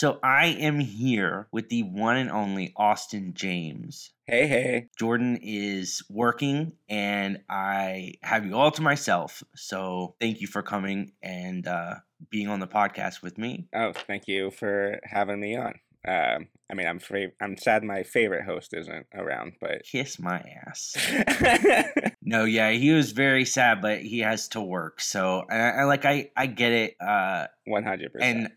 So I am here with the one and only Austin James. Hey, hey. Jordan is working and I have you all to myself. So thank you for coming and uh, being on the podcast with me. Oh, thank you for having me on. Um, I mean, I'm fra- I'm sad my favorite host isn't around, but Kiss my ass. no, yeah, he was very sad, but he has to work. So, and I, I like, I, I get it. Uh, 100%. and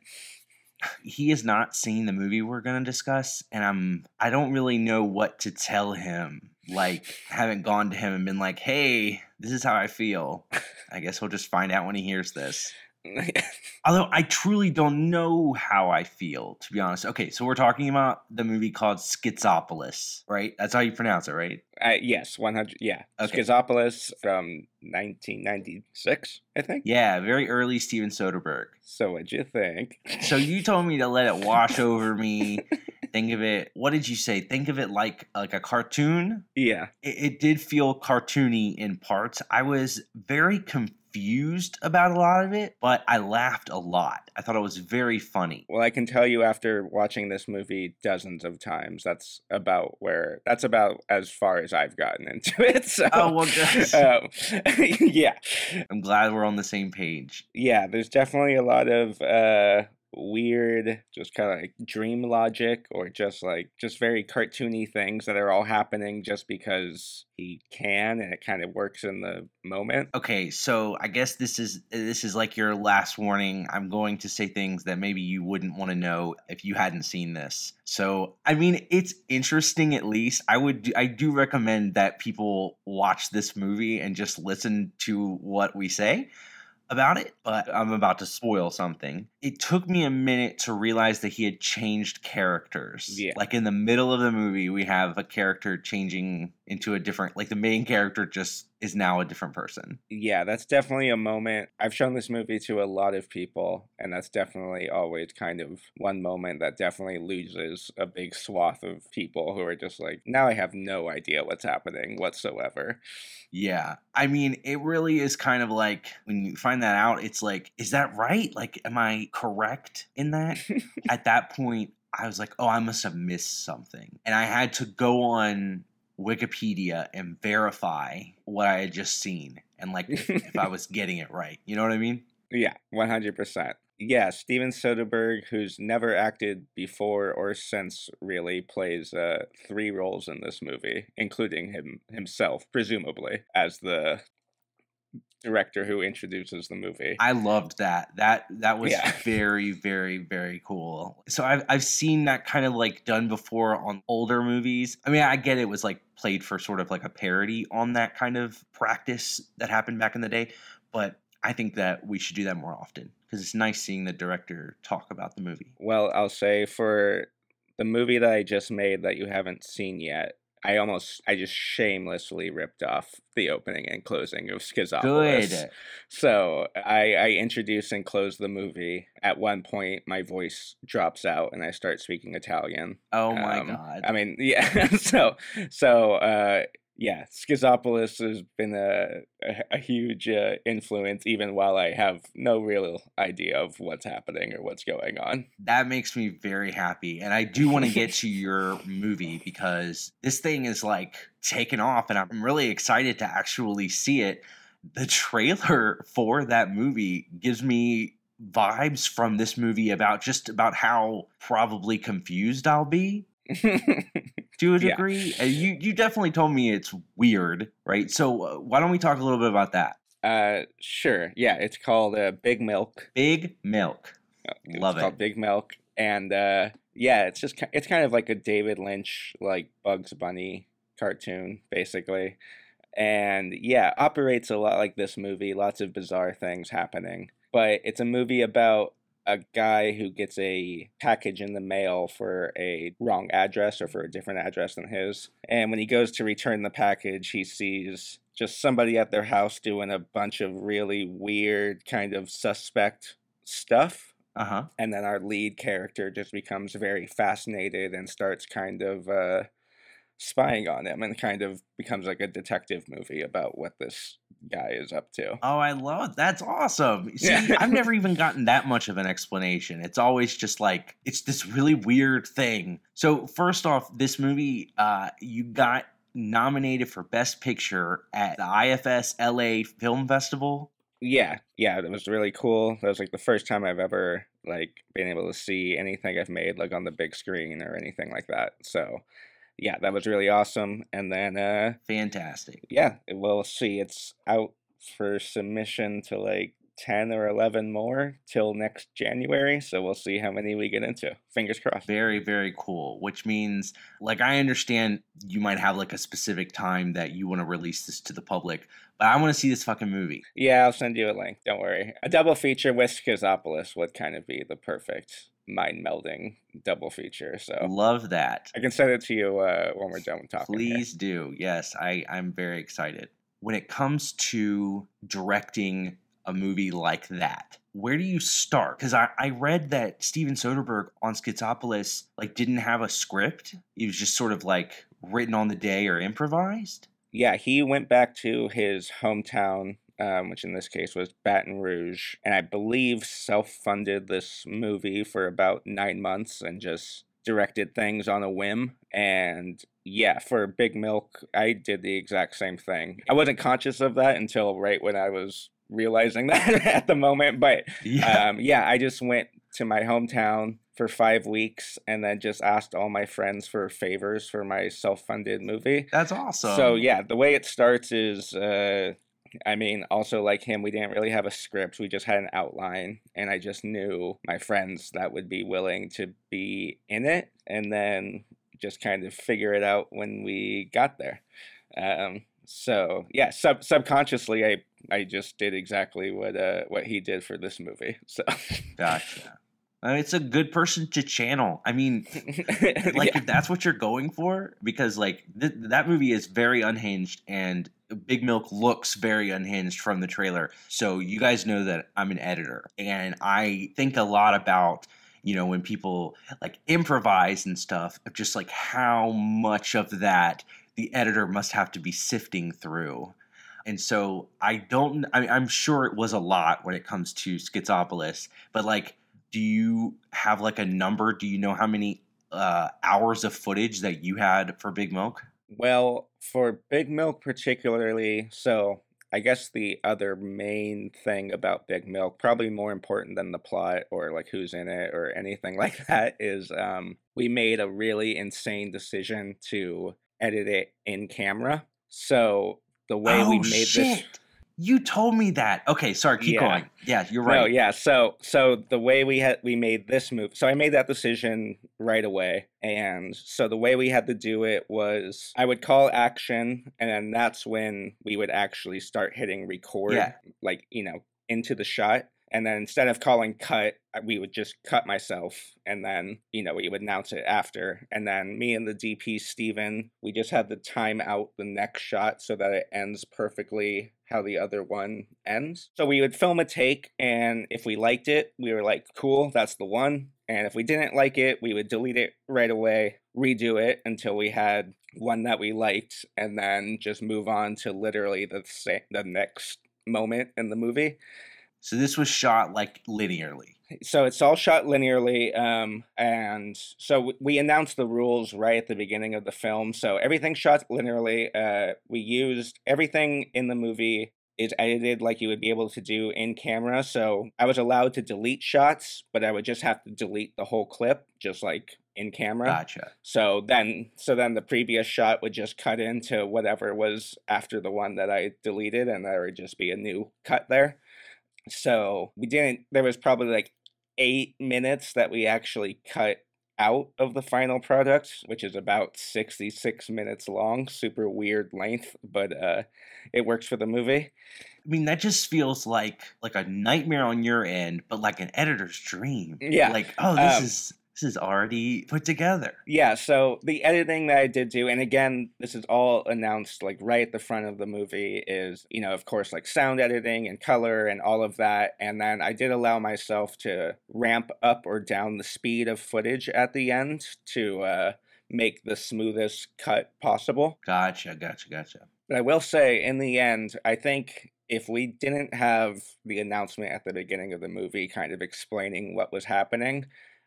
he has not seen the movie we're going to discuss and i'm i don't really know what to tell him like haven't gone to him and been like hey this is how i feel. I guess we'll just find out when he hears this although i truly don't know how i feel to be honest okay so we're talking about the movie called schizopolis right that's how you pronounce it right uh, yes, 100. Yeah. Okay. Schizopolis from 1996, I think. yeah very early steven soderbergh So, what'd you think? so you told me to let it wash over me think of it what did you say think of it like like a cartoon Yeah. it, it did feel cartoony in parts. I was very confused about a lot of it, but I laughed a lot. I thought it was very funny. Well, I can tell you after watching this movie dozens of times, that's about where, that's about as far as I've gotten into it. So, Oh, well, um, yeah. I'm glad we're on the same page. yeah, there's definitely a lot of uh weird just kind of like dream logic or just like just very cartoony things that are all happening just because he can and it kind of works in the moment. Okay, so I guess this is this is like your last warning. I'm going to say things that maybe you wouldn't want to know if you hadn't seen this. So, I mean, it's interesting at least. I would I do recommend that people watch this movie and just listen to what we say about it, but I'm about to spoil something. It took me a minute to realize that he had changed characters. Yeah. Like in the middle of the movie, we have a character changing into a different, like the main character just is now a different person. Yeah, that's definitely a moment. I've shown this movie to a lot of people, and that's definitely always kind of one moment that definitely loses a big swath of people who are just like, now I have no idea what's happening whatsoever. Yeah. I mean, it really is kind of like when you find that out, it's like, is that right? Like, am I correct in that? At that point, I was like, oh, I must have missed something. And I had to go on Wikipedia and verify what I had just seen and like if, if I was getting it right. You know what I mean? Yeah, 100%. Yeah, Steven Soderbergh, who's never acted before or since, really plays uh, three roles in this movie, including him himself, presumably, as the director who introduces the movie. I loved that. That that was Yeah. very very very cool. So I've I've seen that kind of like done before on older movies. I mean, I get it was like played for sort of like a parody on that kind of practice that happened back in the day, but I think that we should do that more often because it's nice seeing the director talk about the movie. Well, I'll say for the movie that I just made that you haven't seen yet, I almost, I just shamelessly ripped off the opening and closing of Schizopolis. Good. So I, I introduce and close the movie. At one point, my voice drops out and I start speaking Italian. Oh my Um, god. I mean, yeah. so, so, uh, yeah, Schizopolis has been a, a, a huge uh, influence, even while I have no real idea of what's happening or what's going on. that makes me very happy and i do want to get to your movie because this thing is like taken off and i'm really excited to actually see it the trailer for that movie gives me vibes from this movie about just about how probably confused i'll be do you Yeah. Uh, you you definitely told me it's weird right so uh, why don't we talk a little bit about that uh, sure. Yeah, it's called uh, Big Milk. big milk It's Love called it. Big Milk, and uh, yeah, it's just it's kind of like a David Lynch like Bugs Bunny cartoon, basically. And yeah, operates a lot like this movie. Lots of bizarre things happening, but it's a movie about a guy who gets a package in the mail for a wrong address or for a different address than his. And when he goes to return the package, he sees just somebody at their house doing a bunch of really weird, kind of suspect stuff. uh-huh And then our lead character just becomes very fascinated and starts kind of uh, spying on him and kind of becomes like a detective movie about what this guy is up to. Oh, I love it. That's awesome. See, Yeah. I've never even gotten that much of an explanation. It's always just like it's this really weird thing. So first off, this movie, uh, you got nominated for Best Picture at the IFS LA Film Festival. Yeah, yeah, that was really cool. That was like the first time I've ever like been able to see anything I've made like on the big screen or anything like that. So, yeah, that was really awesome. And then uh Fantastic. yeah, we'll see. It's out for submission to like 10 or 11 more till next January. So we'll see how many we get into. Fingers crossed. Very, very cool. Which means, like, I understand you might have like a specific time that you want to release this to the public, but I want to see this fucking movie. Yeah, I'll send you a link. Don't worry. A double feature with Schizopolis would kind of be the perfect mind melding double feature. So Love that. I can send it to you uh, when we're done talking. here. Please do. Yes, I, I'm very excited. When it comes to directing a movie like that, where do you start? Because I, I read that Steven Soderbergh on Schizopolis like didn't have a script. It was just sort of like written on the day or improvised. Yeah, he went back to his hometown, um, which in this case was Baton Rouge, and I believe self funded this movie for about nine months and just directed things on a whim. And yeah, for Big Milk, I did the exact same thing. I wasn't conscious of that until right when I was realizing that at the moment, but Yeah. um, yeah, I just went to my hometown for five weeks and then just asked all my friends for favors for my self-funded movie. That's awesome. So yeah, the way it starts is, uh, I mean, also like him, we didn't really have a script. We just had an outline, and I just knew my friends that would be willing to be in it, and then just kind of figure it out when we got there. Um, so yeah, sub subconsciously, I I just did exactly what uh what he did for this movie. So Gotcha. Uh, it's a good person to channel. I mean, like yeah. if that's what you're going for, because like th- that movie is very unhinged and Big Milk looks very unhinged from the trailer. So you guys know that I'm an editor. And I think a lot about you know when people like improvise and stuff of just like how much of that the editor must have to be sifting through. And so i don't I, i'm sure it was a lot when it comes to schizopolis but like do you have like a number? Do you know how many uh, hours of footage that you had for big milk? Well, for Big Milk particularly, so I guess the other main thing about Big Milk, probably more important than the plot or like who's in it or anything like that, is um, we made a really insane decision to edit it in camera. So the way we Oh, made shit. this you told me that okay sorry keep Yeah. going yeah you're right No, yeah. So so the way we had we made this move. So I made that decision right away. And so the way we had to do it was I would call action and then that's when we would actually start hitting record Yeah. like, you know, into the shot. And then instead of calling cut, uh, we would just cut myself and then, you know, we would announce it after. And then me and the DP Steven, we just had to time out the next shot so that it ends perfectly how the other one ends. So we would film a take and if we liked it, we were like, cool, that's the one. And if we didn't like it, we would delete it right away, redo it until we had one that we liked, and then just move on to literally the sa- the next moment in the movie. So this was shot like linearly So it's all shot linearly, um, and so we announced the rules right at the beginning of the film. So everything shot linearly. Uh, we used everything in the movie is edited like you would be able to do in camera. So I was allowed to delete shots, but I would just have to delete the whole clip, just like in camera. gotcha So then, so then the previous shot would just cut into whatever was after the one that I deleted, and there would just be a new cut there. So we didn't. There was probably like eight minutes that we actually cut out of the final product, which is about sixty-six minutes long. Super weird length, but uh, it works for the movie. I mean, that just feels like like a nightmare on your end, but like an editor's dream. Yeah, Like, oh, this um, is this is already put together. Yeah, so the editing that I did do, and again, this is all announced like right at the front of the movie, is, you know, of course, like sound editing and color and all of that. And then I did allow myself to ramp up or down the speed of footage at the end to uh, make the smoothest cut possible. Gotcha, gotcha, gotcha. But I will say, in the end, I think if we didn't have the announcement at the beginning of the movie kind of explaining what was happening,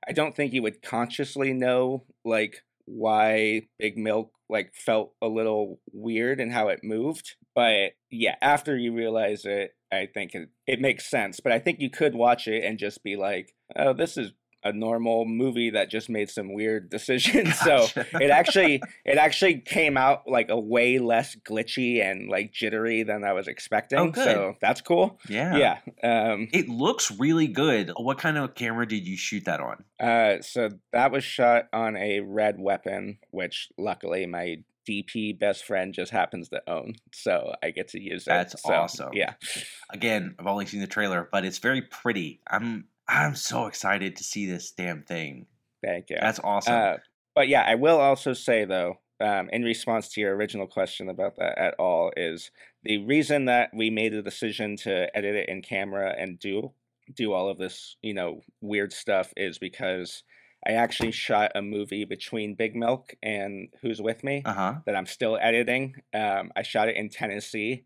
I don't think you would consciously know like why Big Milk like felt a little weird and how it moved. But yeah, after you realize it, I think it, it makes sense. But I think you could watch it and just be like, oh, this is a normal movie that just made some weird decisions. So it actually it actually came out like a way less glitchy and like jittery than I was expecting. Oh, so that's cool. Yeah. Yeah. Um, it looks really good. What kind of camera did you shoot that on? Uh so that was shot on a red weapon, which luckily my DP best friend just happens to own, so I get to use that. That's so, awesome. Yeah. Again, I've only seen the trailer, but it's very pretty. I'm I'm so excited to see this damn thing. Thank you. That's awesome. Uh, but yeah, I will also say though, um, in response to your original question about that at all, is the reason that we made the decision to edit it in camera and do do all of this, you know, weird stuff is because I actually shot a movie between Big Milk and Who's With Me uh-huh. that I'm still editing. Um, I shot it in Tennessee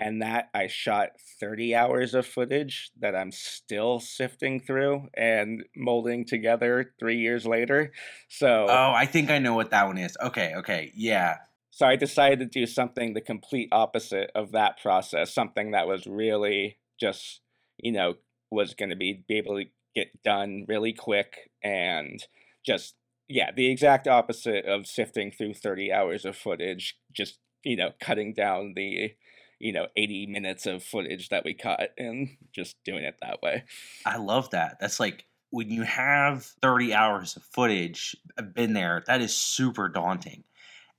and that I shot 30 hours of footage that I'm still sifting through and molding together three years later. So, oh, I think I know what that one is. Okay, okay, yeah. So I decided to do something the complete opposite of that process, something that was really just, you know, was going to be, be able to get done really quick and just, yeah, the exact opposite of sifting through 30 hours of footage, just, you know, cutting down the you know 80 minutes of footage that we cut and just doing it that way. I love that. That's like when you have 30 hours of footage i've uh, been there that is super daunting.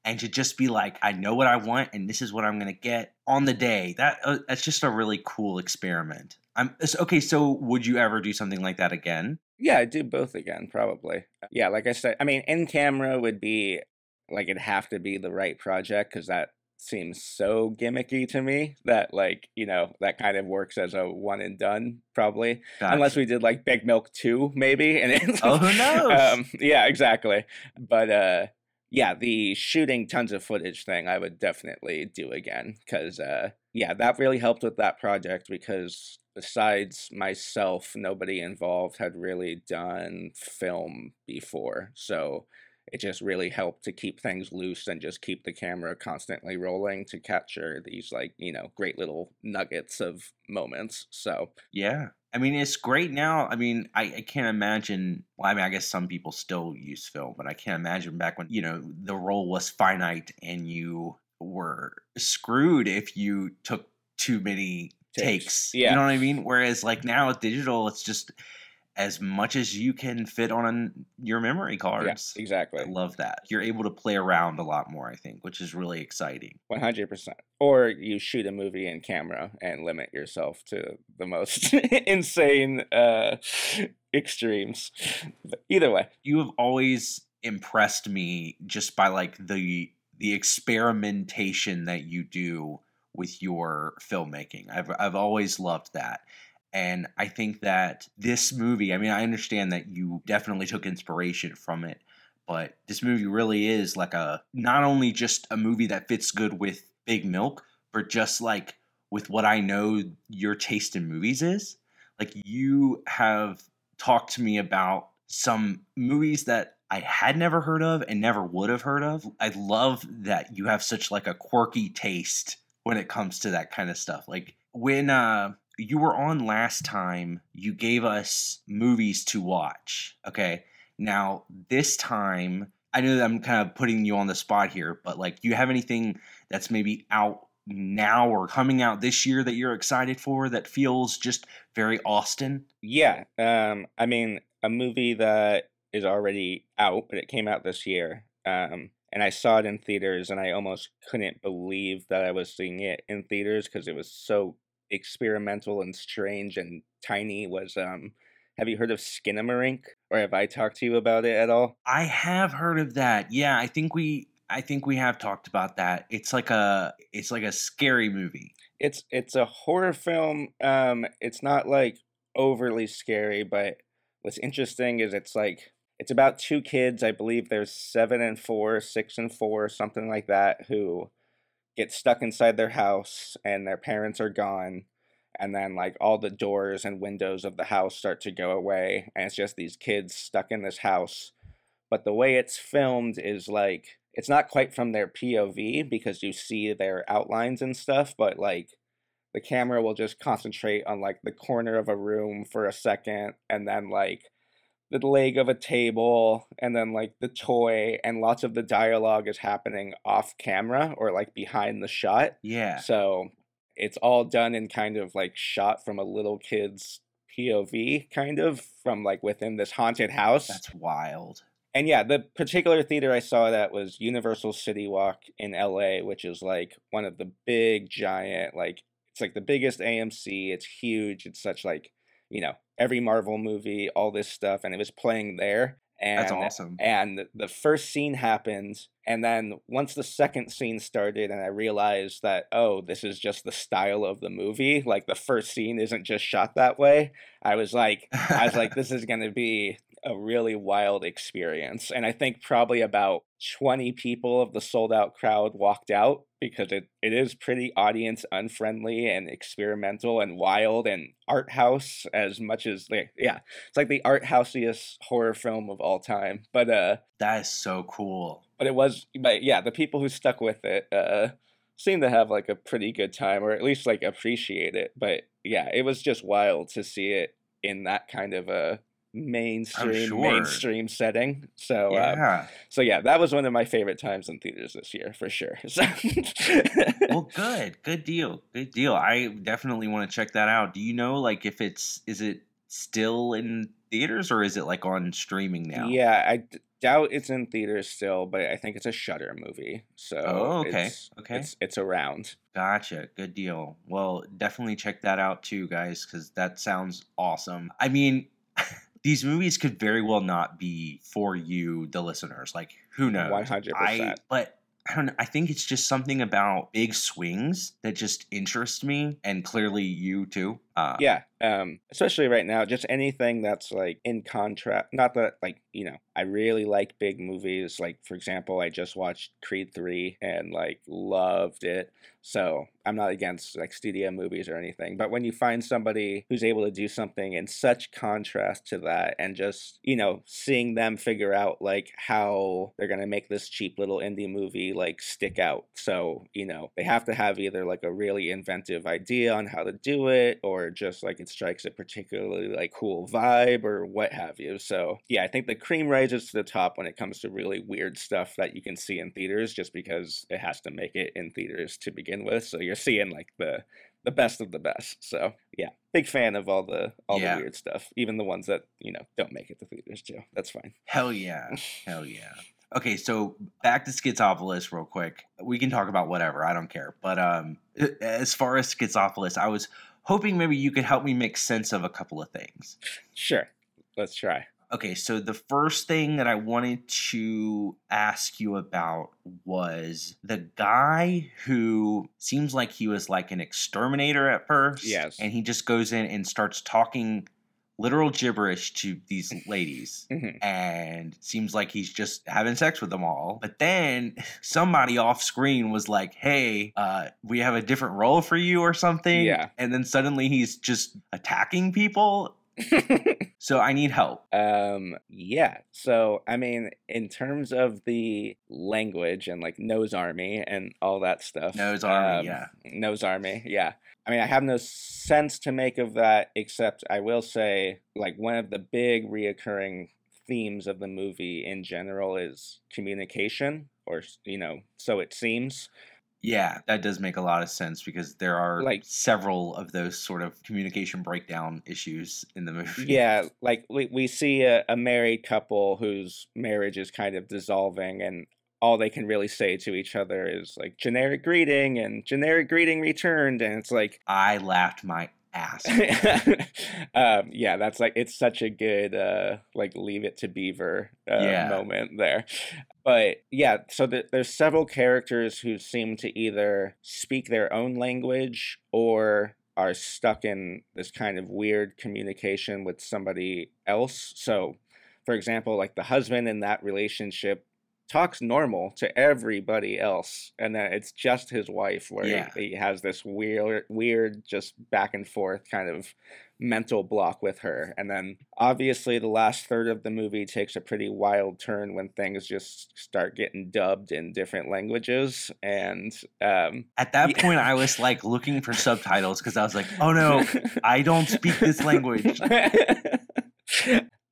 And to just be like i know what i want and this is what i'm going to get on the day that uh, that's just a really cool experiment. I'm okay so would you ever do something like that again? Yeah i'd do both again probably. Yeah like i said i mean in camera would be like it'd have to be the right project because that seems so gimmicky to me that like you know that kind of works as a one and done probably gotcha. unless we did like big milk 2 maybe and it, oh who knows um, yeah exactly but uh yeah the shooting tons of footage thing i would definitely do again because uh yeah that really helped with that project because besides myself nobody involved had really done film before so it just really helped to keep things loose and just keep the camera constantly rolling to capture these like you know great little nuggets of moments so yeah i mean it's great now i mean i, I can't imagine well i mean i guess some people still use film but i can't imagine back when you know the roll was finite and you were screwed if you took too many takes, takes yeah. you know what i mean whereas like now with digital it's just as much as you can fit on your memory cards. Yeah, exactly. I love that. You're able to play around a lot more, I think, which is really exciting. 100%. Or you shoot a movie in camera and limit yourself to the most insane uh, extremes. But either way. You have always impressed me just by like the the experimentation that you do with your filmmaking. I've I've always loved that. And I think that this movie, I mean, I understand that you definitely took inspiration from it, but this movie really is like a not only just a movie that fits good with Big Milk, but just like with what I know your taste in movies is. Like you have talked to me about some movies that I had never heard of and never would have heard of. I love that you have such like a quirky taste when it comes to that kind of stuff. Like when uh you were on last time, you gave us movies to watch. Okay. Now, this time, I know that I'm kind of putting you on the spot here, but like, do you have anything that's maybe out now or coming out this year that you're excited for that feels just very Austin? Yeah. Um, I mean, a movie that is already out, but it came out this year. Um, and I saw it in theaters, and I almost couldn't believe that I was seeing it in theaters because it was so experimental and strange and tiny was um have you heard of Skinamarink or have I talked to you about it at all? I have heard of that. Yeah, I think we I think we have talked about that. It's like a it's like a scary movie. It's it's a horror film. Um it's not like overly scary, but what's interesting is it's like it's about two kids. I believe there's seven and four, six and four, something like that, who get stuck inside their house and their parents are gone. And then, like, all the doors and windows of the house start to go away. And it's just these kids stuck in this house. But the way it's filmed is like, it's not quite from their POV because you see their outlines and stuff, but like, the camera will just concentrate on like the corner of a room for a second and then like the leg of a table and then like the toy and lots of the dialogue is happening off camera or like behind the shot. Yeah. So it's all done in kind of like shot from a little kid's POV kind of from like within this haunted house. That's wild. And yeah, the particular theater I saw that was Universal City Walk in LA, which is like one of the big giant like it's like the biggest AMC. It's huge. It's such like, you know, every Marvel movie, all this stuff, and it was playing there. And, That's awesome. And the first scene happened, and then once the second scene started, and I realized that oh, this is just the style of the movie. Like the first scene isn't just shot that way. I was like, I was like, this is gonna be a really wild experience. And I think probably about 20 people of the sold out crowd walked out because it, it is pretty audience unfriendly and experimental and wild and art house as much as like yeah it's like the art houseiest horror film of all time but uh that is so cool but it was but yeah the people who stuck with it uh seem to have like a pretty good time or at least like appreciate it but yeah it was just wild to see it in that kind of a mainstream sure. mainstream setting. So um, yeah. so yeah, that was one of my favorite times in theaters this year for sure. So well, good, good deal, good deal. I definitely want to check that out. Do you know, like, if it's is it still in theaters or is it like on streaming now? Yeah, I d- doubt it's in theaters still, but I think it's a Shutter movie. So Oh, okay, it's, okay. it's it's around. Gotcha. Good deal. Well, definitely check that out too, guys, because that sounds awesome. I mean, these movies could very well not be for you, the listeners. Like, who knows? One hundred I, percent. but I don't know. I think it's just something about big swings that just interest me, and clearly you too. Uh, Yeah, um, especially right now, just anything that's like in contrast. Not that like you know, I really like big movies. Like for example, I just watched Creed three and like loved it. So I'm not against like studio movies or anything, but when you find somebody who's able to do something in such contrast to that, and just you know, seeing them figure out like how they're gonna make this cheap little indie movie like stick out. So you know, they have to have either like a really inventive idea on how to do it, or just like it strikes a particularly like cool vibe or what have you. So yeah, I think the cream rises to the top when it comes to really weird stuff that you can see in theaters, just because it has to make it in theaters to begin with. So you're seeing like the the best of the best. So yeah, big fan of all the all Yeah. the weird stuff, even the ones that you know don't make it to theaters too. That's fine. Hell yeah. Hell yeah. Okay, so back to Schizopolis real quick. We can talk about whatever, I don't care. But um as far as Schizopolis, I was hoping maybe you could help me make sense of a couple of things. Sure, let's try. Okay, so the first thing that I wanted to ask you about was the guy who seems like he was like an exterminator at first. Yes. And he just goes in and starts talking literal gibberish to these ladies. Mhm. And seems like he's just having sex with them all. But then somebody off screen was like, hey, uh, we have a different role for you or something. Yeah. And then suddenly he's just attacking people. So I need help. Um, yeah. So, I mean, in terms of the language and like nose army and all that stuff. Nose Army, um, yeah. Nose army, yeah. I mean, I have no sense to make of that, except I will say, like, one of the big reoccurring themes of the movie in general is communication, or, you know, so it seems. Yeah, that does make a lot of sense because there are Like- several of those sort of communication breakdown issues in the movie. Yeah, like we, we see a, a married couple whose marriage is kind of dissolving, and all they can really say to each other is like generic greeting and generic greeting returned, and it's like, I laughed my ass. um, yeah, that's like it's such a good uh, like leave it to Beaver uh, Yeah. moment there. But yeah, so th- there's several characters who seem to either speak their own language or are stuck in this kind of weird communication with somebody else. So for example, like the husband in that relationship talks normal to everybody else and then it's just his wife where Yeah. he, he has this weird weird just back and forth kind of mental block with her and then obviously the last third of the movie takes a pretty wild turn when things just start getting dubbed in different languages and um At that Yeah. point, I was like looking for subtitles because I was like, oh no, I don't speak this language.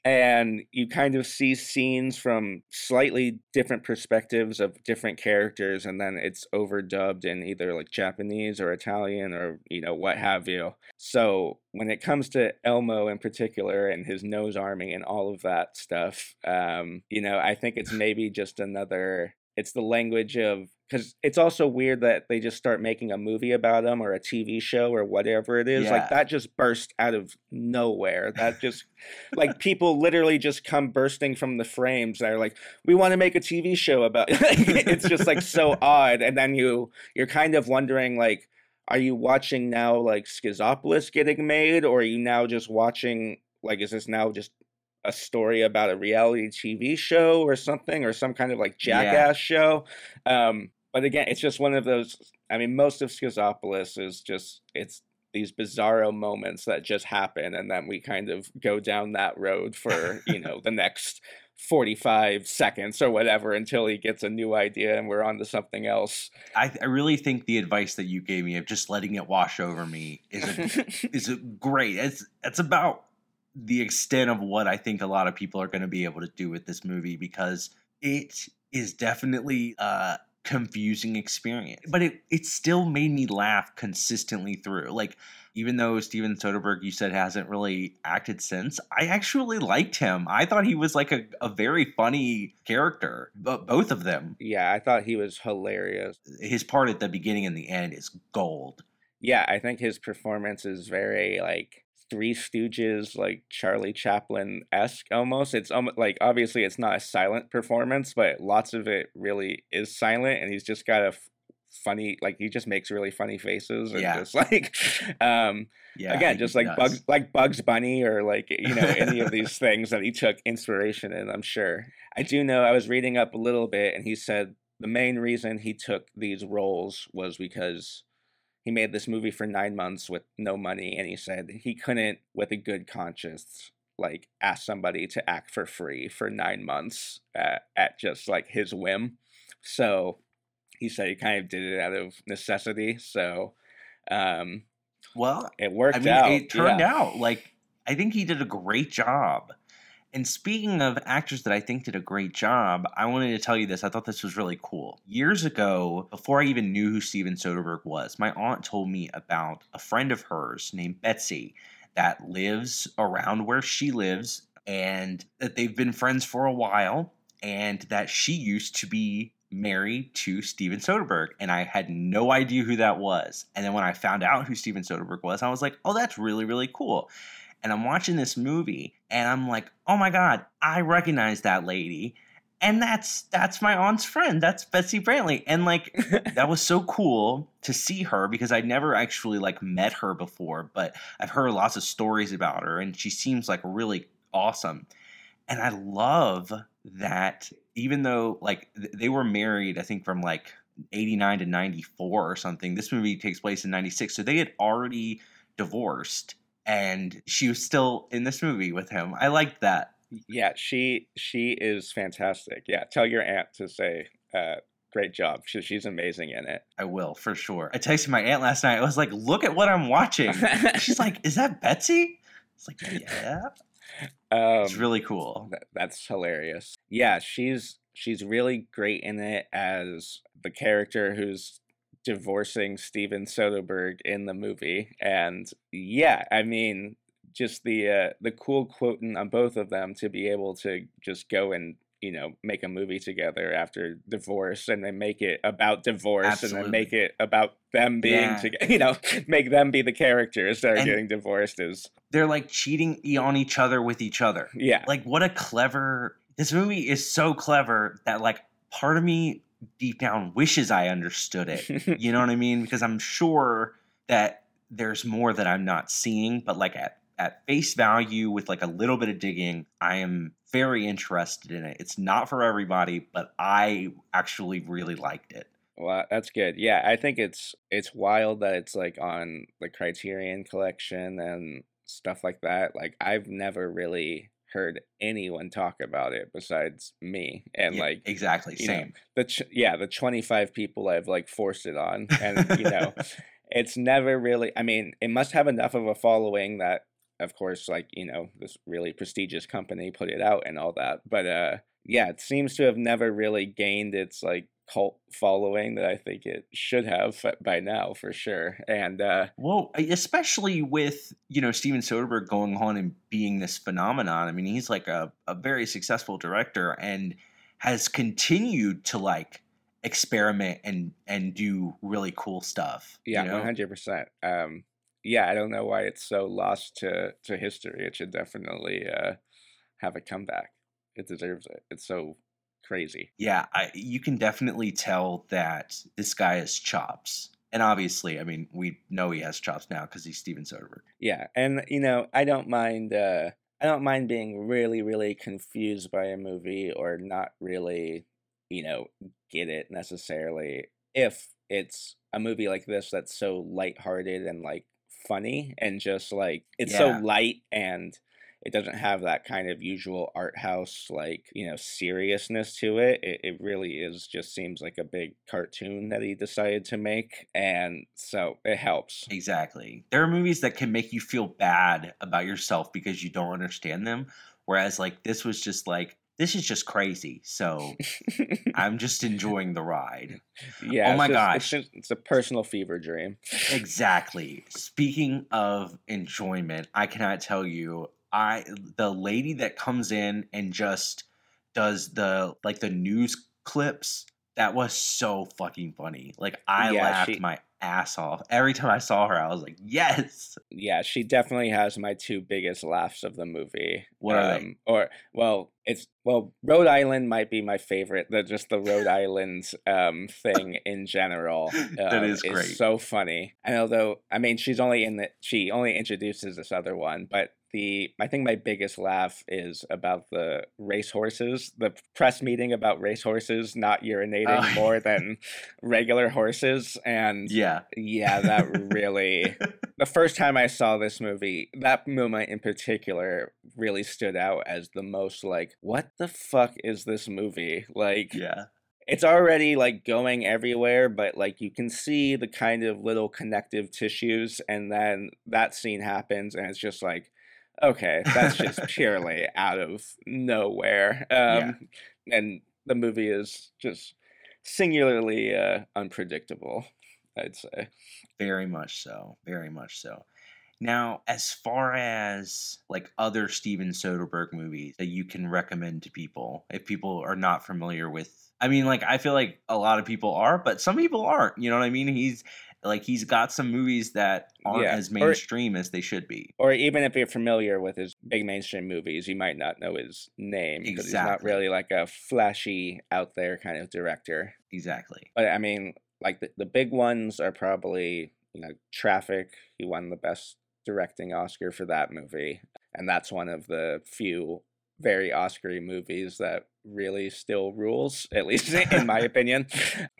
and you kind of see scenes from slightly different perspectives of different characters and then it's overdubbed in either like Japanese or Italian or you know what have you. So when it comes to Elmo in particular and his nose army and all of that stuff um you know I think it's maybe just another it's the language of because it's also weird that they just start making a movie about him or a TV show or whatever it is. Yeah. Like that just burst out of nowhere. That just like people literally just come bursting from the frames. They're like, we want to make a TV show about. it's just like so odd, and then you you're kind of wondering like, are you watching now like Schizopolis getting made, or are you now just watching like is this now just a story about a reality TV show or something or some kind of like Yeah. jackass show? Um, but again, it's just one of those. I mean, most of Schizopolis is just it's these bizarro moments that just happen, and then we kind of go down that road for you know the next forty-five seconds or whatever until he gets a new idea and we're on to something else. I, I really think the advice that you gave me of just letting it wash over me is a, is a great. It's it's about the extent of what I think a lot of people are going to be able to do with this movie because it is definitely a confusing experience, but it it still made me laugh consistently through. Like even though Steven Soderbergh you said hasn't really acted since, I actually liked him. I thought he was like a, a very funny character, but both of them. yeah, I thought he was hilarious. His part at the beginning and the end is gold. Yeah, I think his performance is very like Three Stooges, like Charlie Chaplin esque almost. It's almost like obviously it's not a silent performance, but lots of it really is silent, and he's just got a f- funny like he just makes really funny faces and Yeah. just like um Yeah, again just like bugs like bugs bunny or like you know any of these things that he took inspiration in i'm sure i do know i was reading up a little bit and he said the main reason he took these roles was because he made this movie for nine months with no money and he said he couldn't with a good conscience like ask somebody to act for free for nine months uh, at just like his whim so he said he kind of did it out of necessity so um Well, it worked I mean, out it turned yeah. out like I think he did a great job. And speaking of actors that I think did a great job, I wanted to tell you this. I thought this was really cool. Years ago, before I even knew who Steven Soderbergh was, my aunt told me about a friend of hers named Betsy that lives around where she lives and that they've been friends for a while and that she used to be married to Steven Soderbergh and I had no idea who that was. And then when I found out who Steven Soderbergh was, I was like, "Oh, that's really really cool." And I'm watching this movie and I'm like, "Oh my god, I recognize that lady." And that's that's my aunt's friend. That's Betsy Brantley. And like that was so cool to see her because I'd never actually like met her before, but I've heard lots of stories about her and she seems like really awesome. And I love that even though like th- they were married, I think from like 89 to 94 or something. This movie takes place in 96. So they had already divorced and she was still in this movie with him. I liked that. Yeah, she she is fantastic. Yeah, tell your aunt to say uh, great job. She, she's amazing in it. I will for sure. I texted my aunt last night. I was like, "Look at what I'm watching." She's like, "Is that Betsy?" It's like, "Yeah." um, It's really cool. That, that's hilarious. Yeah, she's she's really great in it as the character who's divorcing Steven Soderbergh in the movie. And yeah, I mean, just the uh, the cool quoting on both of them to be able to just go and you know make a movie together after divorce and then make it about divorce and then make it about them being Yeah. together you know make them be the characters that are And- getting divorced is They're like cheating on each other with each other. yeah Like, what a clever. This movie is so clever that, like, part of me deep down wishes I understood it. You know what I mean? Because I'm sure that there's more that I'm not seeing, but like at at face value with like a little bit of digging, I am very interested in it. It's not for everybody, but I actually really liked it. Well, that's good. Yeah, I think it's it's wild that it's like on the Criterion collection and stuff like that. Like I've never really heard anyone talk about it besides me and Yeah, like exactly you know, same. the ch- yeah the 25 people I've like forced it on and you know it's never really I mean it must have enough of a following that of course like you know this really prestigious company put it out and all that but uh yeah it seems to have never really gained its like cult following that I think it should have by now for sure and uh Well, especially with you know Steven Soderbergh going on and being this phenomenon. I mean, he's like a, a very successful director and has continued to like experiment and and do really cool stuff. Yeah, one hundred percent. Um, yeah, I don't know why it's so lost to to history. It should definitely uh, have a comeback. It deserves it. It's so crazy. Yeah, I, you can definitely tell that this guy has chops. And obviously, I mean, we know he has chops now because he's Steven Soderbergh. Yeah, and you know, I don't mind. Uh, I don't mind being really, really confused by a movie or not really, you know, get it necessarily if it's a movie like this that's so lighthearted and like funny and just like it's so light and it doesn't have that kind of usual art house like you know seriousness to it. it it really is just seems like a big cartoon that he decided to make and so it helps Exactly. There are movies that can make you feel bad about yourself because you don't understand them. Whereas, like, this was just like, this is just crazy. So I'm just enjoying the ride. Oh yeah. Oh my it's just- gosh. It's, just, it's a personal fever dream. Exactly. Speaking of enjoyment, I cannot tell you, I the lady that comes in and just does the like the news clips. That was so fucking funny. Like I Yeah, laughed she- my ass off every time I saw her. I was like, yes. Yeah, she definitely has my two biggest laughs of the movie. What? Um, Or well, it's well, Rhode Island might be my favorite. The just the Rhode Island um thing in general. That um, is great. so funny. And although I mean, she's only in the she only introduces this other one, but the I think my biggest laugh is about the racehorses, the press meeting about racehorses not urinating Oh. more than regular horses, and Yeah. yeah, that really. the first time I saw this movie, that moment in particular really stood out as the most like, what the fuck is this movie? Like, Yeah. it's already like going everywhere, but like you can see the kind of little connective tissues, and then that scene happens, and it's just like, okay, that's just purely out of nowhere. Um, And the movie is just singularly uh, unpredictable, I'd say. Very much so. Very much so. Now, as far as like other Steven Soderbergh movies that you can recommend to people, if people are not familiar with, I mean, like I feel like a lot of people are, but some people aren't. You know what I mean? He's like he's got some movies that aren't Yeah, as or- mainstream as they should be. Or even if you're familiar with his big mainstream movies, you might not know his name because he's not really like a flashy, out there kind of director. Exactly. But I mean, like the, the big ones are probably, you know, Traffic. He won the best directing Oscar for that movie. And that's one of the few very Oscar movies that really still rules, at least in my opinion.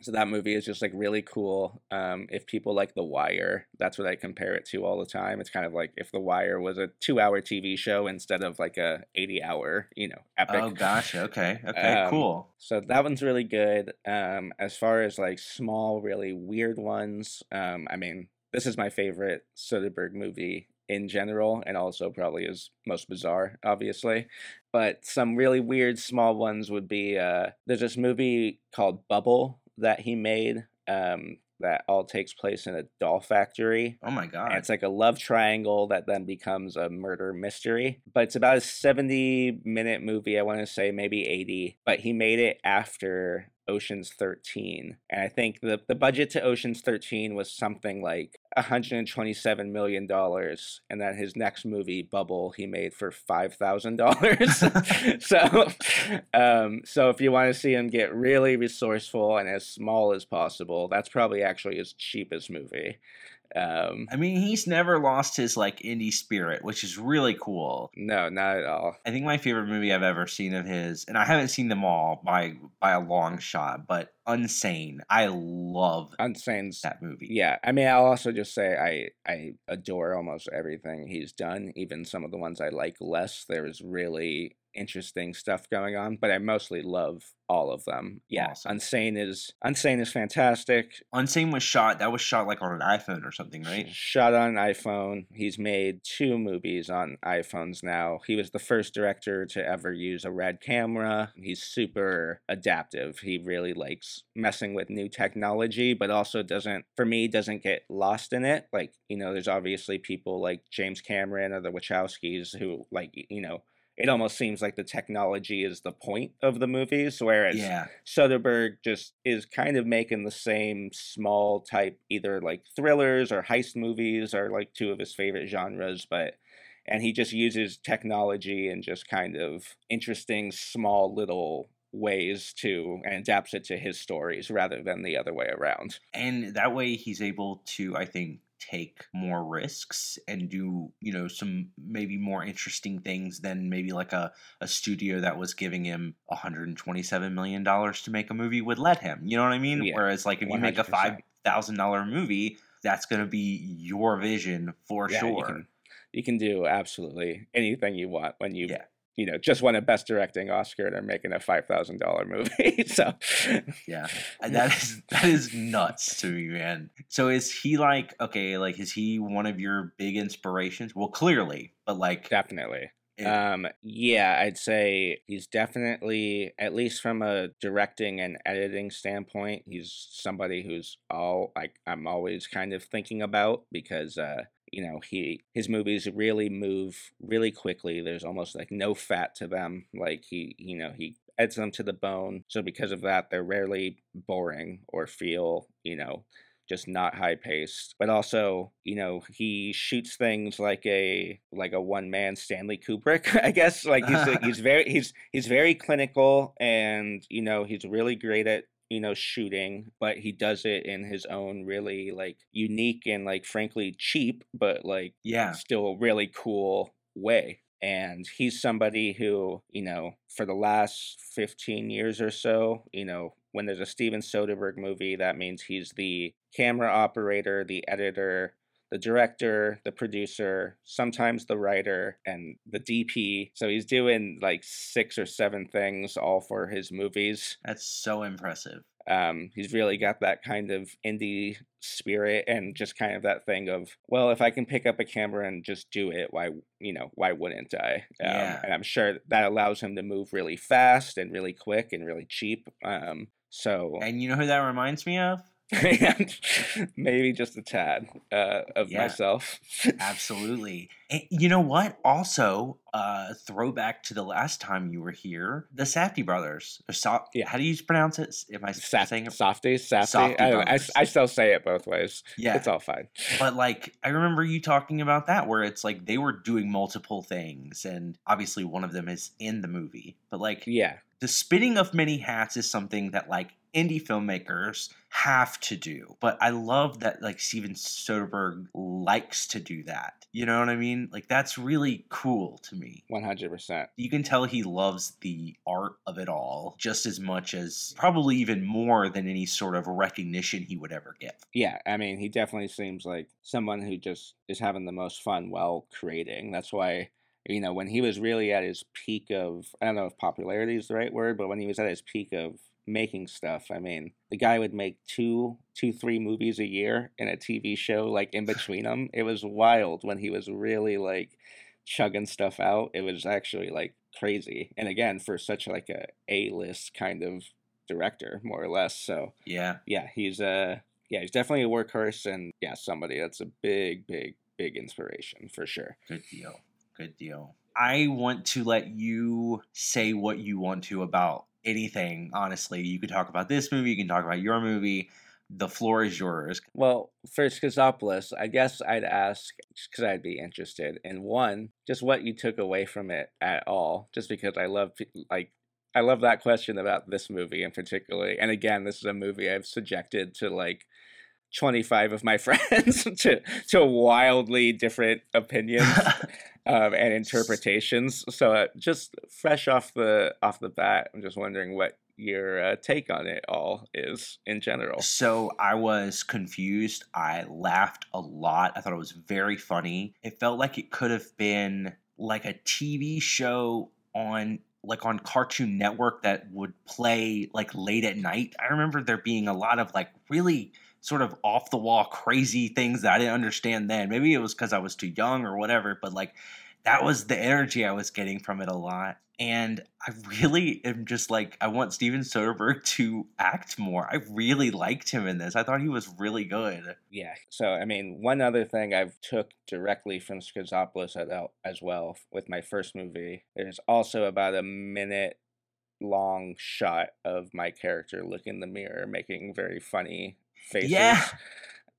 So that movie is just like really cool. Um, if people like The Wire, that's what I compare it to all the time. It's kind of like if The Wire was a two-hour TV show instead of like a eighty-hour, you know, epic. Oh gosh. Okay. Okay. Um, cool. So that one's really good. Um, as far as like small, really weird ones, um, I mean, this is my favorite Soderbergh movie in general, and also probably is most bizarre, obviously. But some really weird small ones would be uh, there's this movie called Bubble that he made um, that all takes place in a doll factory. Oh my And god. it's like a love triangle that then becomes a murder mystery. But it's about a 70 minute movie, I want to say maybe 80. But he made it after Ocean's 13. And I think the, the budget to Ocean's 13 was something like $127 million. And then his next movie, Bubble, he made for $5,000. so, um, so if you want to see him get really resourceful and as small as possible, that's probably actually his cheapest movie. Um, I mean, he's never lost his like indie spirit, which is really cool. no, not at all. I think my favorite movie I've ever seen of his, and I haven't seen them all by by a long shot, but Unsane. I love Unsane's that movie. Yeah, I mean, I'll also just say I I adore almost everything he's done, even some of the ones I like less. There's really interesting stuff going on, but I mostly love all of them. Yeah, Awesome. Unsane is Unsane is fantastic. Unsane was shot. That was shot like on an iPhone or something, right? Shot on iPhone. He's made two movies on iPhones now. He was the first director to ever use a red camera. He's super adaptive. He really likes messing with new technology, but also doesn't, for me, doesn't get lost in it. Like, you know, there's obviously people like James Cameron or the Wachowskis who, like, you know, it almost seems like the technology is the point of the movies, whereas Yeah, Soderbergh just is kind of making the same small type, either like thrillers or heist movies are like two of his favorite genres, but and he just uses technology and just kind of interesting small little ways to and adapts it to his stories rather than the other way around. and that way he's able to, I think, take more risks and do you know some maybe more interesting things than maybe like a, a studio that was giving him 127 million dollars to make a movie would let him you know what i mean? Yeah, whereas like if you make a five thousand dollar movie that's going to be your vision for Yeah, sure. You can, you can do absolutely anything you want when you Yeah. You know just won a best directing Oscar and are making a five thousand dollar movie. so Yeah, and that is that is nuts to me, man. So is he like okay? Like, is he one of your big inspirations? Well, clearly, but like, definitely. it- Um, yeah, I'd say he's definitely, at least from a directing and editing standpoint, he's somebody who's all like I'm always kind of thinking about because uh, you know, he his movies really move really quickly. There's almost like no fat to them. Like he, you know, he edits them to the bone. So because of that, they're rarely boring or feel, you know, just not high paced but also you know he shoots things like a like a one man stanley kubrick i guess like he's he's very he's he's very clinical and you know he's really great at you know shooting but he does it in his own really like unique and like frankly cheap but like yeah, still really cool way. And he's somebody who, you know, for the last 15 years or so, you know, when there's a Steven Soderbergh movie, that means he's the camera operator, the editor, the director, the producer, sometimes the writer, and the DP. So he's doing like six or seven things all for his movies. that's so impressive. Um, he's really got that kind of indie spirit and just kind of that thing of, well, if I can pick up a camera and just do it, why, you know, why wouldn't I? Um, Yeah. And I'm sure that allows him to move really fast and really quick and really cheap. Um, so And you know who that reminds me of? Maybe just a tad uh, of Yeah. myself. Absolutely. And you know what? Also, uh, throwback to the last time you were here, the Safdie brothers. So- Yeah. How do you pronounce it? Am I Saf- saying it? softies, safty. Softy I, I. I still say it both ways. Yeah. It's all fine. but like I remember you talking about that where it's like they were doing multiple things and obviously one of them is in the movie. But like Yeah. the spinning of many hats is something that like indie filmmakers have to do. But I love that like Steven Soderbergh likes to do that. You know what I mean? Like that's really cool to me. 100%. You can tell he loves the art of it all just as much as probably even more than any sort of recognition he would ever get. Yeah, I mean, he definitely seems like someone who just is having the most fun while creating. That's why, you know, when he was really at his peak of, I don't know if popularity is the right word, but when he was at his peak of making stuff, I mean, the guy would make two, two, three movies a year in a TV show, like in between them. It was wild when he was really like chugging stuff out. It was actually like crazy. And again, for such like a A-list kind of director, more or less. So, Yeah. yeah, he's a yeah, he's definitely a workhorse and yeah, somebody that's a big, big, big inspiration for sure. Good deal. Good deal. I want to let you say what you want to about anything, honestly. You can talk about this movie, you can talk about your movie. The floor is yours. Well, for Schizopolis, I guess I'd ask because I'd be interested in one, just what you took away from it at all, just because I love like I love that question about this movie in particular. And again, this is a movie I've subjected to like 25 of my friends to to wildly different opinions um, and interpretations. So uh, just fresh off the off the bat, I'm just wondering what your uh, take on it all is in general. So I was confused. I laughed a lot. I thought it was very funny. It felt like it could have been like a TV show on like on Cartoon Network that would play like late at night. I remember there being a lot of like really sort of off the wall crazy things that I didn't understand then. Maybe it was because I was too young or whatever, but like that was the energy I was getting from it a lot. And I really am just like, I want Steven Soderbergh to act more. I really liked him in this. I thought he was really good. Yeah. So, I mean, one other thing I've took directly from Schizopolis as well with my first movie, there's also about a minute long shot of my character looking in the mirror, making very funny faces. Yeah.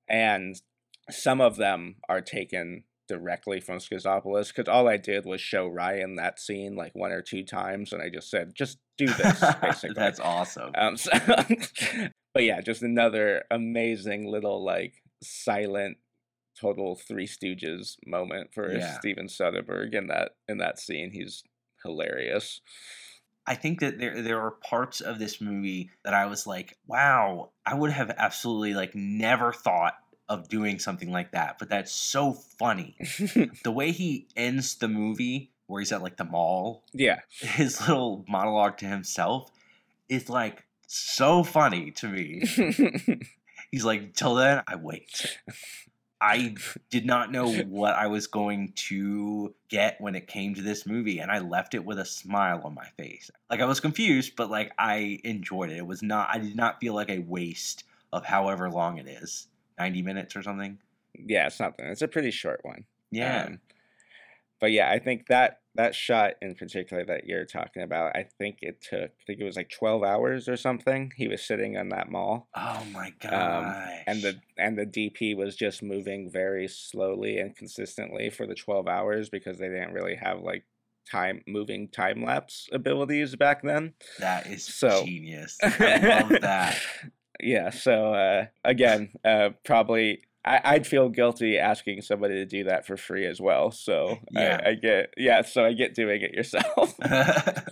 And some of them are taken directly from Schizopolis because all I did was show Ryan that scene like one or two times, and I just said, "Just do this." Basically, that's awesome. Um, so, but yeah, just another amazing little like silent, total Three Stooges moment for yeah. Steven Soderbergh in that in that scene. He's hilarious. I think that there there are parts of this movie that I was like, wow, I would have absolutely like never thought of doing something like that, but that's so funny. the way he ends the movie, where he's at like the mall, yeah, his little monologue to himself is like so funny to me. he's like, till then, I wait. I did not know what I was going to get when it came to this movie, and I left it with a smile on my face. Like I was confused, but like I enjoyed it. It was not. I did not feel like a waste of however long it is. 90 minutes or something. Yeah, something. It's a pretty short one. Yeah. Um, but yeah, I think that that shot in particular that you're talking about, I think it took, I think it was like 12 hours or something. He was sitting on that mall. Oh my god! Um, and the and the DP was just moving very slowly and consistently for the 12 hours because they didn't really have like time moving time lapse abilities back then. That is so genius. I love that yeah so uh, again uh, probably I, would feel guilty asking somebody to do that for free as well so yeah. I, I get yeah so i get doing it yourself the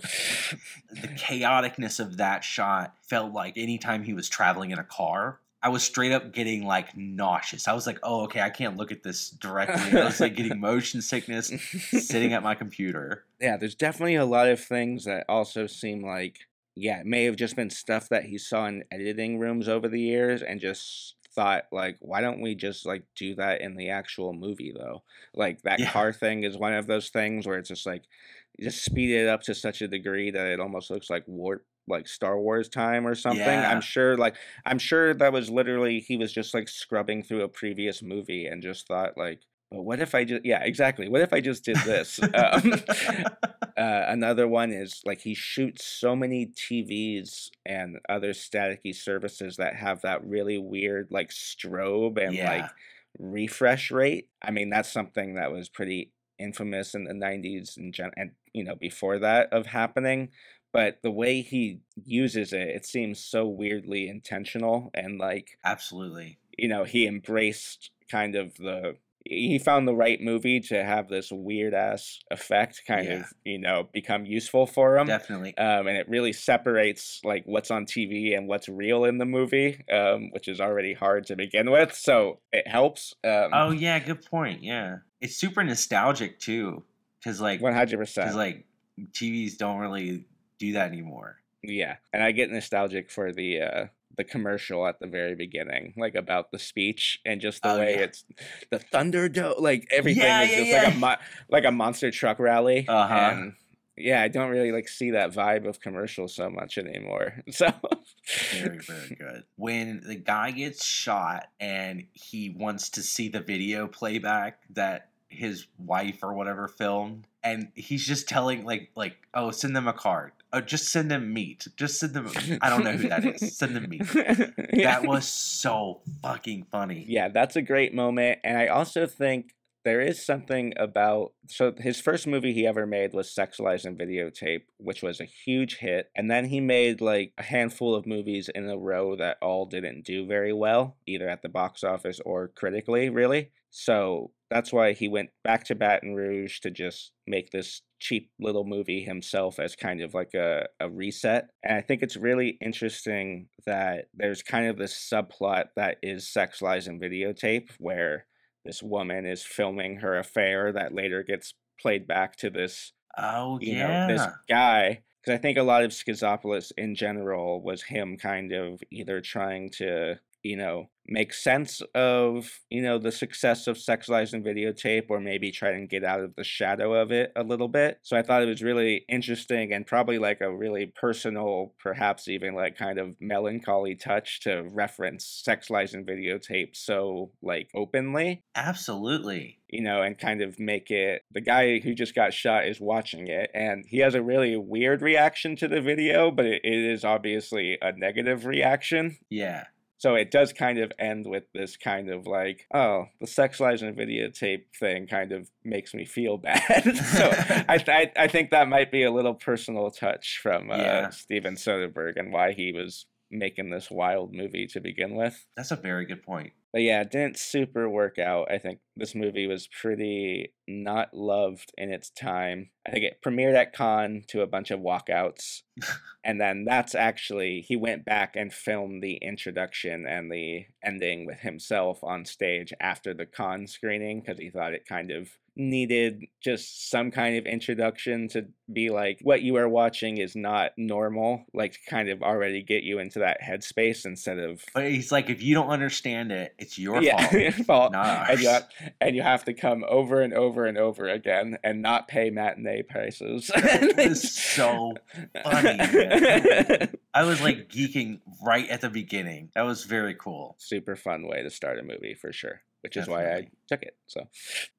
chaoticness of that shot felt like anytime he was traveling in a car I was straight up getting like nauseous. I was like, "Oh, okay, I can't look at this directly." I was like getting motion sickness sitting at my computer. Yeah, there's definitely a lot of things that also seem like yeah, it may have just been stuff that he saw in editing rooms over the years and just thought like why don't we just like do that in the actual movie though like that yeah. car thing is one of those things where it's just like just speed it up to such a degree that it almost looks like warp like Star Wars time or something. Yeah. I'm sure like I'm sure that was literally he was just like scrubbing through a previous movie and just thought like but what if I just yeah exactly. What if I just did this? Um, uh, another one is like he shoots so many TVs and other staticky services that have that really weird like strobe and yeah. like refresh rate. I mean that's something that was pretty infamous in the 90s and gen- and you know before that of happening. But the way he uses it it seems so weirdly intentional and like absolutely. you know he embraced kind of the he found the right movie to have this weird ass effect kind yeah. of you know become useful for him definitely. um, and it really separates like what's on tv and what's real in the movie um, which is already hard to begin with so it helps um, oh yeah good point yeah. It's super nostalgic too because like 100% because like tvs don't really do that anymore. Yeah and i get nostalgic for the uh the commercial at the very beginning, like about the speech and just the oh, way yeah. it's the Thunderdome, like everything yeah, is yeah, just like a mo- like a monster truck rally. Uh-huh. And yeah, I don't really like see that vibe of commercial so much anymore. So very very good. When the guy gets shot and he wants to see the video playback that his wife or whatever filmed and he's just telling like like oh send them a card oh just send them meat just send them i don't know who that is send them meat yeah. that was so fucking funny yeah that's a great moment and i also think there is something about so his first movie he ever made was Sex Lies and Videotape, which was a huge hit, and then he made like a handful of movies in a row that all didn't do very well, either at the box office or critically, really. So that's why he went back to Baton Rouge to just make this cheap little movie himself as kind of like a, a reset. And I think it's really interesting that there's kind of this subplot that is sex lies and videotape where this woman is filming her affair that later gets played back to this Oh you yeah. know this guy because i think a lot of schizopolis in general was him kind of either trying to you know make sense of you know the success of sex lies and videotape or maybe try and get out of the shadow of it a little bit so i thought it was really interesting and probably like a really personal perhaps even like kind of melancholy touch to reference sex lies and videotape so like openly Absolutely. you know, and kind of make it the guy who just got shot is watching it and he has a really weird reaction to the video, but it, it is obviously a negative reaction. Yeah. So it does kind of end with this kind of like, oh, the sex and videotape thing kind of makes me feel bad. so I, th- I think that might be a little personal touch from uh, Yeah. Steven Soderbergh and why he was making this wild movie to begin with. That's a very good point. But yeah, it didn't super work out. I think this movie was pretty not loved in its time. I think it premiered at Cannes to a bunch of walkouts. and then that's actually, he went back and filmed the introduction and the ending with himself on stage after the Cannes screening because he thought it kind of needed just some kind of introduction to be like what you are watching is not normal like to kind of already get you into that headspace instead of But he's like, if you don't understand it, it's your yeah, fault. fault. Not and you ours. have, and you have to come over and over and over again and not pay matinee prices. It was so funny, man. I was like geeking right at the beginning. That was very cool. Super fun way to start a movie for sure, which is why I took it. So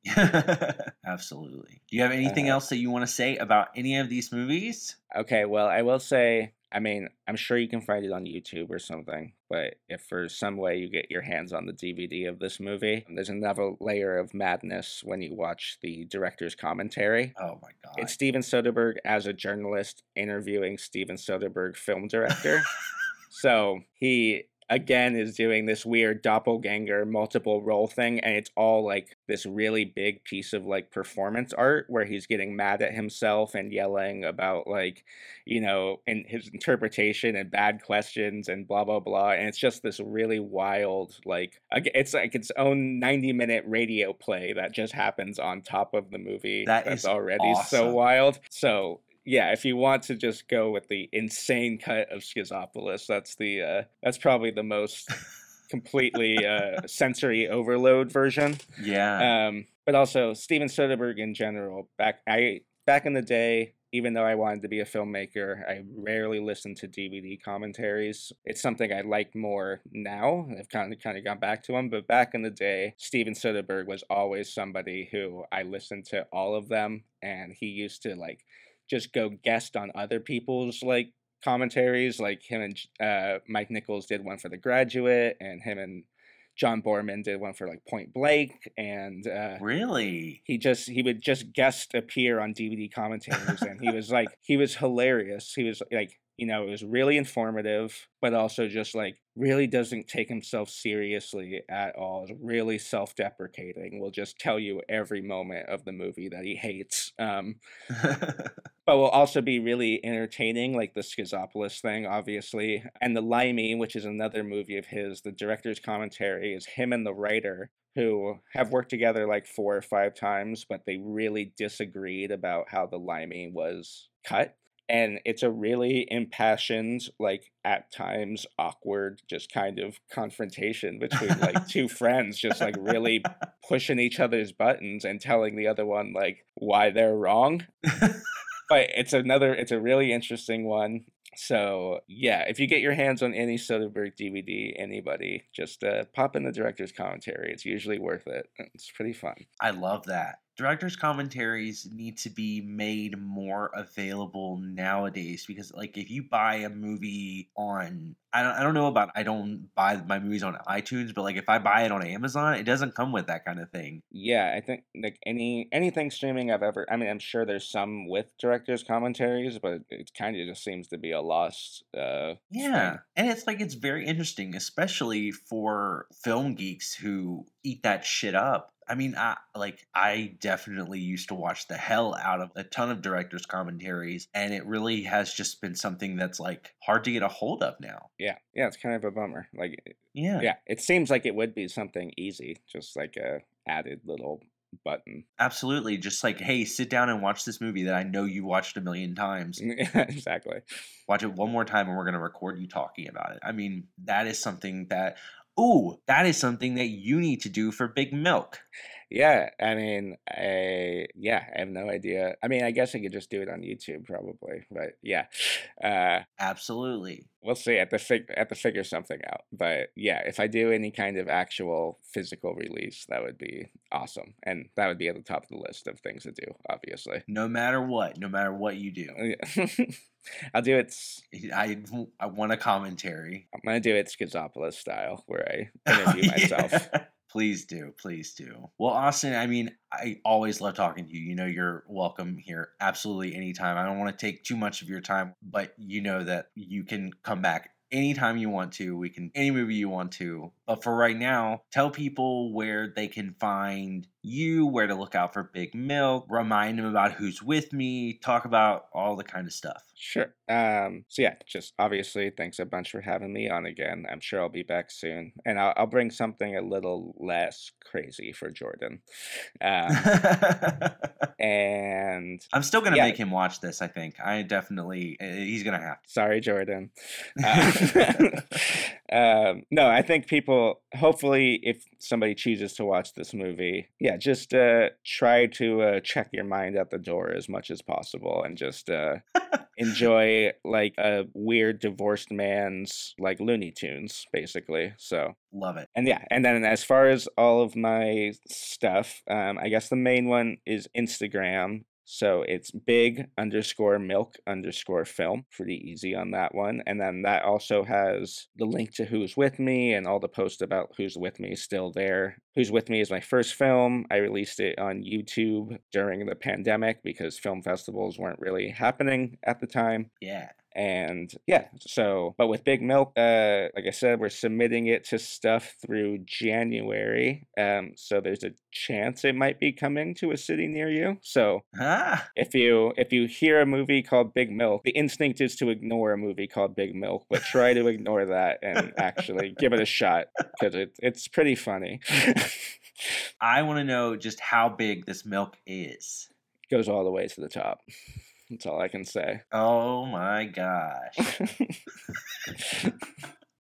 Absolutely. Do you have anything Uh, else that you want to say about any of these movies? okay, well, I will say. I mean, I'm sure you can find it on YouTube or something, but if for some way you get your hands on the DVD of this movie, there's another layer of madness when you watch the director's commentary. Oh my god. It's Steven Soderbergh as a journalist interviewing Steven Soderbergh, film director. so he again is doing this weird doppelganger multiple role thing, and it's all like this really big piece of like performance art where he's getting mad at himself and yelling about like, you know, and his interpretation and bad questions and blah blah blah. And it's just this really wild, like it's like its own 90 minute radio play that just happens on top of the movie That that's is already so wild. So yeah, if you want to just go with the insane cut of Schizopolis, that's the uh, that's probably the most completely uh, sensory overload version. yeah. Um, but also Steven Soderbergh in general. Back I back in the day, even though I wanted to be a filmmaker, I rarely listened to DVD commentaries. It's something I like more now. I've kind of kind of gone back to them, but back in the day, Steven Soderbergh was always somebody who I listened to all of them, and he used to like just go guest on other people's like commentaries. Like him and uh, Mike Nichols did one for The Graduate, and him and John Boorman did one for like Point Blank, and uh, really? he just he would just guest appear on DVD commentaries, and he was like he was hilarious. He was like you know it was really informative, but also just like really doesn't take himself seriously at all. Is really self deprecating. Will just tell you every moment of the movie that he hates. Um, but will also be really entertaining, like the Schizopolis thing, obviously. And The Limey, which is another movie of his, the director's commentary is him and the writer who have worked together like four or five times, but they really disagreed about how The Limey was cut. And it's a really impassioned, like at times awkward, just kind of confrontation between like two friends, just like really pushing each other's buttons and telling the other one like why they're wrong. But it's another it's a really interesting one. So yeah if you get your hands on any soderbergh dvd anybody just uh, pop in the director's commentary. It's usually worth it. It's pretty fun. I love that. Director's commentaries need to be made more available nowadays because like if you buy a movie on I don't I don't know about I don't buy my movies on iTunes, but like if I buy it on Amazon, it doesn't come with that kind of thing. Yeah, I think like any anything streaming I've ever I mean I'm sure there's some with director's commentaries, but it kind of just seems to be a lost uh Yeah. thing. And it's like it's very interesting, especially for film geeks who eat that shit up. I mean, I like I definitely used to watch the hell out of a ton of directors' commentaries, and it really has just been something that's like hard to get a hold of now. Yeah. Yeah, it's kind of a bummer. Like Yeah, yeah, it seems like it would be something easy, just like a added little button. absolutely. Just like, hey, sit down and watch this movie that I know you watched a million times. exactly. Watch it one more time, and we're gonna record you talking about it. I mean, that is something that. Ooh, that is something that you need to do for Big Milk. Yeah, I mean, I yeah, I have no idea. I mean, I guess I could just do it on YouTube probably, but yeah, uh, Absolutely. we'll see. At the fig- at the figure something out. But yeah, if I do any kind of actual physical release, that would be awesome, and that would be at the top of the list of things to do. Obviously, No matter what, no matter what you do. I'll do it. I I want a commentary. I'm gonna do it Schizopolis style, where I interview myself. Please do, please do. Well, Austin, I mean, I always love talking to you. You know, you're welcome here absolutely anytime. I don't want to take too much of your time, but you know that you can come back anytime you want to. We can any movie you want to. But for right now, tell people where they can find you, where to look out for Big Milk, remind him about who's with me, talk about all the kind of stuff. Sure. Um, so yeah, just obviously thanks a bunch for having me on again. I'm sure I'll be back soon, and I'll, I'll bring something a little less crazy for Jordan. Um, and I'm still gonna Yeah. make him watch this. I think I definitely uh, he's gonna have to. sorry, Jordan. Uh, um, no, I think people. Hopefully, if somebody chooses to watch this movie, yeah, just uh, try to uh, check your mind at the door as much as possible, and just uh, enjoy like a weird divorced man's like Looney Tunes, basically. So Love it. and yeah, and then as far as all of my stuff, um, I guess the main one is Instagram. So it's big underscore milk underscore film. Pretty easy on that one. And then that also has the link to Who's With Me and all the posts about Who's With Me still there. Who's With Me is my first film. I released it on YouTube during the pandemic because film festivals weren't really happening at the time Yeah. and yeah so but with big milk uh like i said we're submitting it to stuff through january um so there's a chance it might be coming to a city near you so Ah, if you if you hear a movie called big milk the instinct is to ignore a movie called big milk but try to ignore that and actually give it a shot because it, it's pretty funny I want to know just how big this milk is. goes all the way to the top that's all i can say Oh my gosh.